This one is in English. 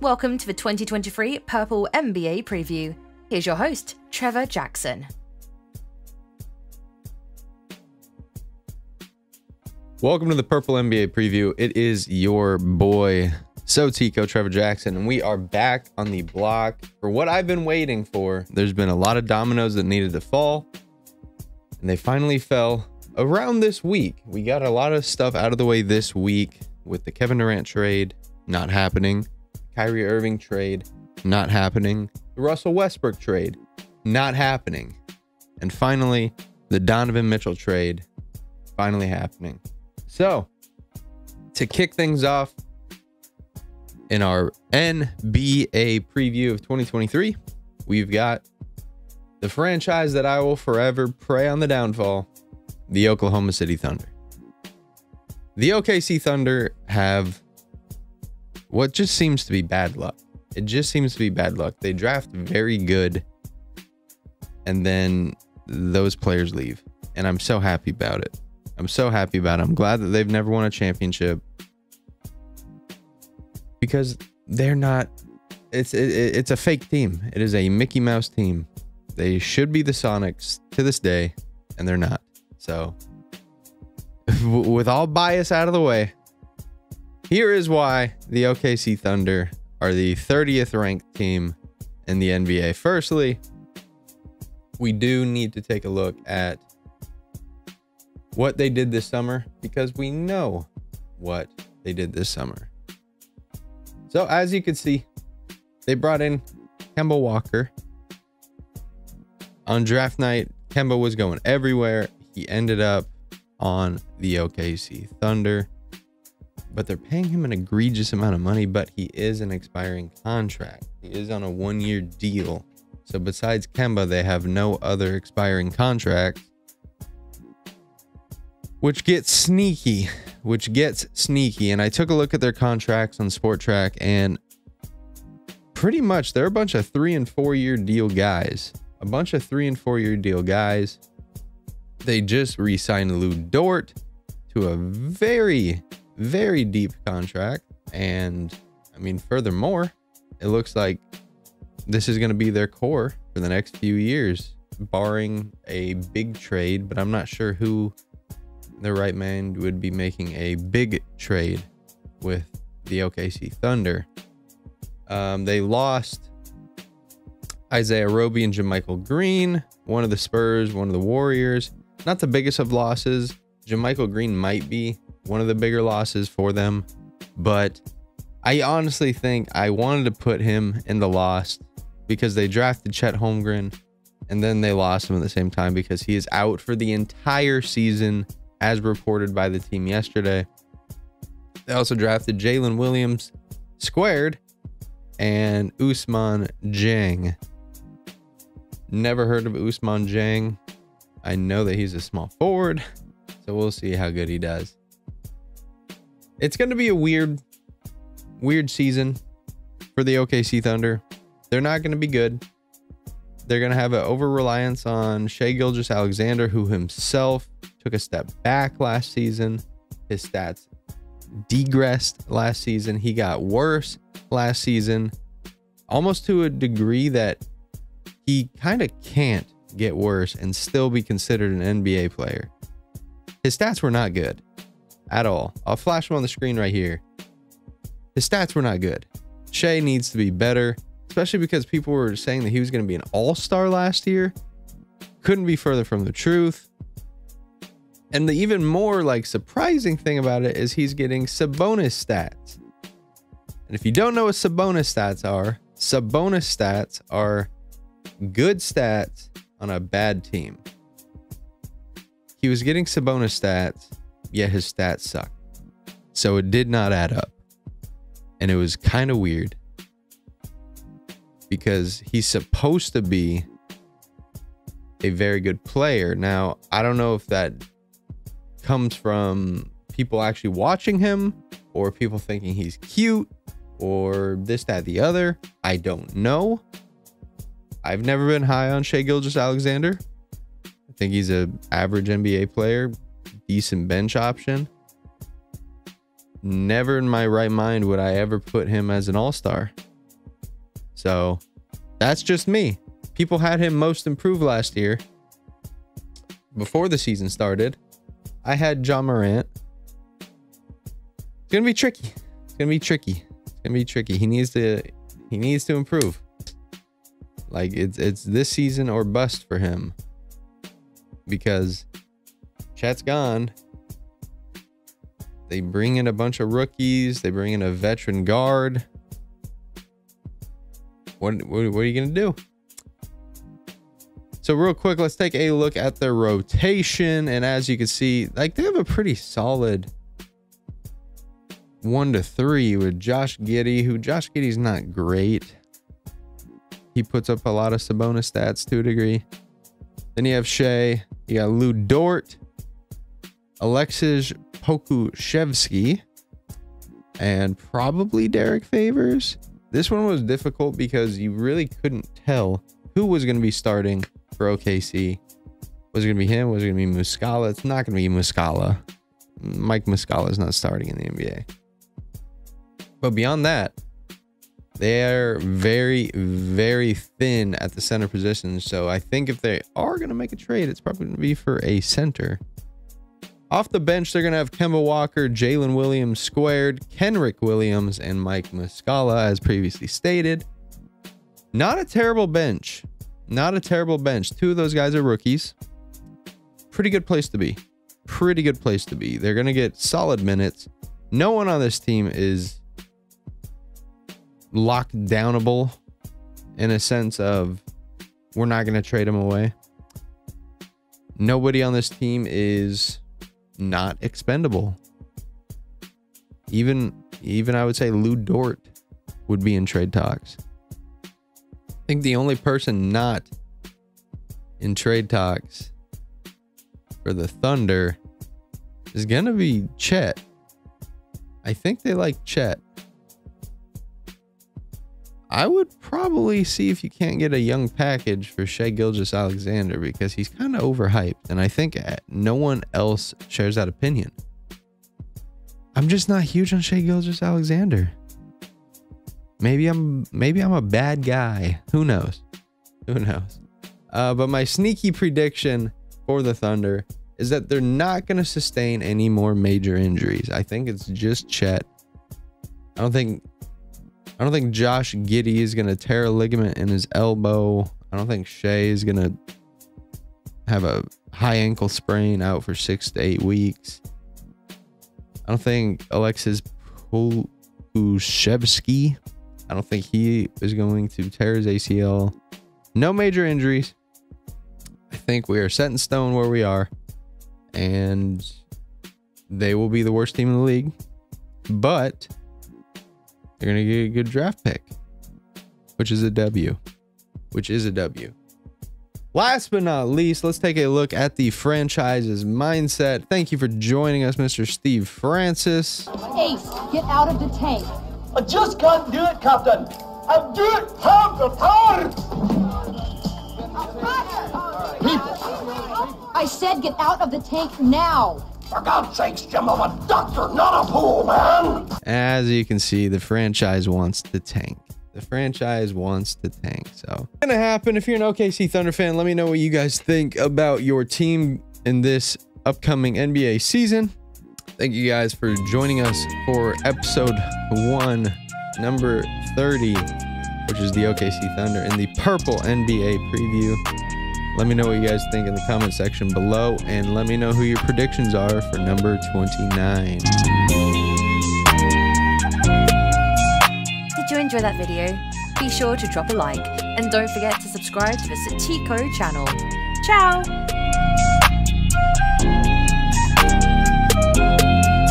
Welcome to the 2023 Purple NBA preview. Here's your host, Trevor Jackson. Welcome to the Purple NBA preview. It is your boy, Sotico Trevor Jackson, and we are back on the block for what I've been waiting for. There's been a lot of dominoes that needed to fall, and they finally fell around this week. We got a lot of stuff out of the way this week with the Kevin Durant trade not happening. Kyrie Irving trade, not happening. The Russell Westbrook trade, not happening. And finally, the Donovan Mitchell trade, finally happening. So, to kick things off in our NBA preview of 2023, we've got the franchise that I will forever pray on the downfall the Oklahoma City Thunder. The OKC Thunder have what just seems to be bad luck. It just seems to be bad luck. They draft very good and then those players leave. And I'm so happy about it. I'm so happy about it. I'm glad that they've never won a championship because they're not it's it, it's a fake team. It is a Mickey Mouse team. They should be the Sonics to this day and they're not. So with all bias out of the way, here is why the OKC Thunder are the 30th ranked team in the NBA. Firstly, we do need to take a look at what they did this summer because we know what they did this summer. So, as you can see, they brought in Kemba Walker. On draft night, Kemba was going everywhere. He ended up on the OKC Thunder but they're paying him an egregious amount of money, but he is an expiring contract. He is on a one year deal. So besides Kemba, they have no other expiring contracts. Which gets sneaky, which gets sneaky. And I took a look at their contracts on Spotrac, and pretty much they're a bunch of three and four year deal guys. A bunch of three and four year deal guys. They just re signed Lu Dort to a very very deep contract. And I mean, furthermore, it looks like this is going to be their core for the next few years, barring a big trade. But I'm not sure who the right man would be making a big trade with the OKC Thunder. Um, they lost Isaiah Roby and JaMychal Green, one of the Spurs, one of the Warriors. Not the biggest of losses. JaMychal Green might be one of the bigger losses for them. But I honestly think I wanted to put him in the lost because they drafted Chet Holmgren and then they lost him at the same time because he is out for the entire season, as reported by the team yesterday. They also drafted Jalen Williams squared and Ousmane Dieng. Never heard of Ousmane Dieng. I know that he's a small forward, so we'll see how good he does it's going to be a weird, weird season for the OKC Thunder. They're not going to be good. They're going to have an over reliance on Shai Gilgeous-Alexander, who himself took a step back last season. His stats degressed last season. He got worse last season, almost to a degree that he kind of can't get worse and still be considered an NBA player. His stats were not good at all. I'll flash them on the screen right here. His stats were not good. Shai needs to be better, especially because people were saying that he was going to be an all star last year. Couldn't be further from the truth. And the even more like surprising thing about it is he's getting Sabonis stats. And if you don't know what Sabonis stats are, Sabonis stats are good stats on a bad team. He was getting Sabonis stats yet his stats suck. So it did not add up. And it was kind of weird because he's supposed to be a very good player. Now, I don't know if that comes from people actually watching him or people thinking he's cute or this, that, the other. I don't know. I've never been high on Shai Gilgeous-Alexander. I think he's an average NBA player, decent bench option. Never in my right mind would I ever put him as an all star. So that's just me. People had him most improved last year before the season started. I had Ja Morant. It's gonna be tricky. It's gonna be tricky. It's gonna be tricky. He needs to he needs to improve. Like it's it's this season or bust for him. Because Chet's gone. They bring in a bunch of rookies. They bring in a veteran guard. What, what, what are you going to do? So real quick, let's take a look at their rotation. And as you can see, like they have a pretty solid one to three with Josh Giddey, who Josh Giddey's not great. He puts up a lot of Sabonis stats to a degree. Then you have Shai. You got Lu Dort, Alexis Pokusevski, and probably Derrick Favors. This one was difficult because you really couldn't tell who was going to be starting for OKC. Was it going to be him? Was it going to be Muscala? It's not going to be Muscala. Mike Muscala is not starting in the NBA. But beyond that, they're very, very thin at the center position. So I think if they are going to make a trade, it's probably going to be for a center. Off the bench, they're going to have Kemba Walker, Jalen Williams squared, Kenrich Williams, and Mike Muscala, as previously stated. Not a terrible bench. Not a terrible bench. Two of those guys are rookies. Pretty good place to be. Pretty good place to be. They're going to get solid minutes. No one on this team is locked downable in a sense of we're not going to trade him away. Nobody on this team is not expendable. Even even I would say Lu Dort would be in trade talks. I think the only person not in trade talks for the Thunder is gonna be Chet. I think they like Chet. I would probably see if you can't get a young package for Shai Gilgeous-Alexander because he's kind of overhyped. And I think uh, no one else shares that opinion. I'm just not huge on Shai Gilgeous-Alexander. Maybe I'm maybe I'm a bad guy. Who knows? Who knows? Uh, but my sneaky prediction for the Thunder is that they're not going to sustain any more major injuries. I think it's just Chet. I don't think I don't think Josh Giddey is going to tear a ligament in his elbow. I don't think Shai is going to have a high ankle sprain out for six to eight weeks. I don't think Alexis Pokusevski, I don't think he is going to tear his ACL. No major injuries. I think we are set in stone where we are. And they will be the worst team in the league. But they're going to get a good draft pick, which is a W, which is a W. Last but not least, let's take a look at the franchise's mindset. Thank you for joining us, Mr. Steve Francis. Ace, get out of the tank. I just can't do it, Captain. I do it have the time. People, I said get out of the tank now. For God's sakes, Jim, I'm a doctor, not a pool man. As you can see, the franchise wants to tank. The franchise wants to tank. So, it's gonna happen. If you're an OKC Thunder fan, let me know what you guys think about your team in this upcoming NBA season. Thank you guys for joining us for episode one, number 30, which is the OKC Thunder in the purple NBA preview. Let me know what you guys think in the comment section below and let me know who your predictions are for number 29. Did you enjoy that video? Be sure to drop a like and don't forget to subscribe to the Satiko channel. Ciao!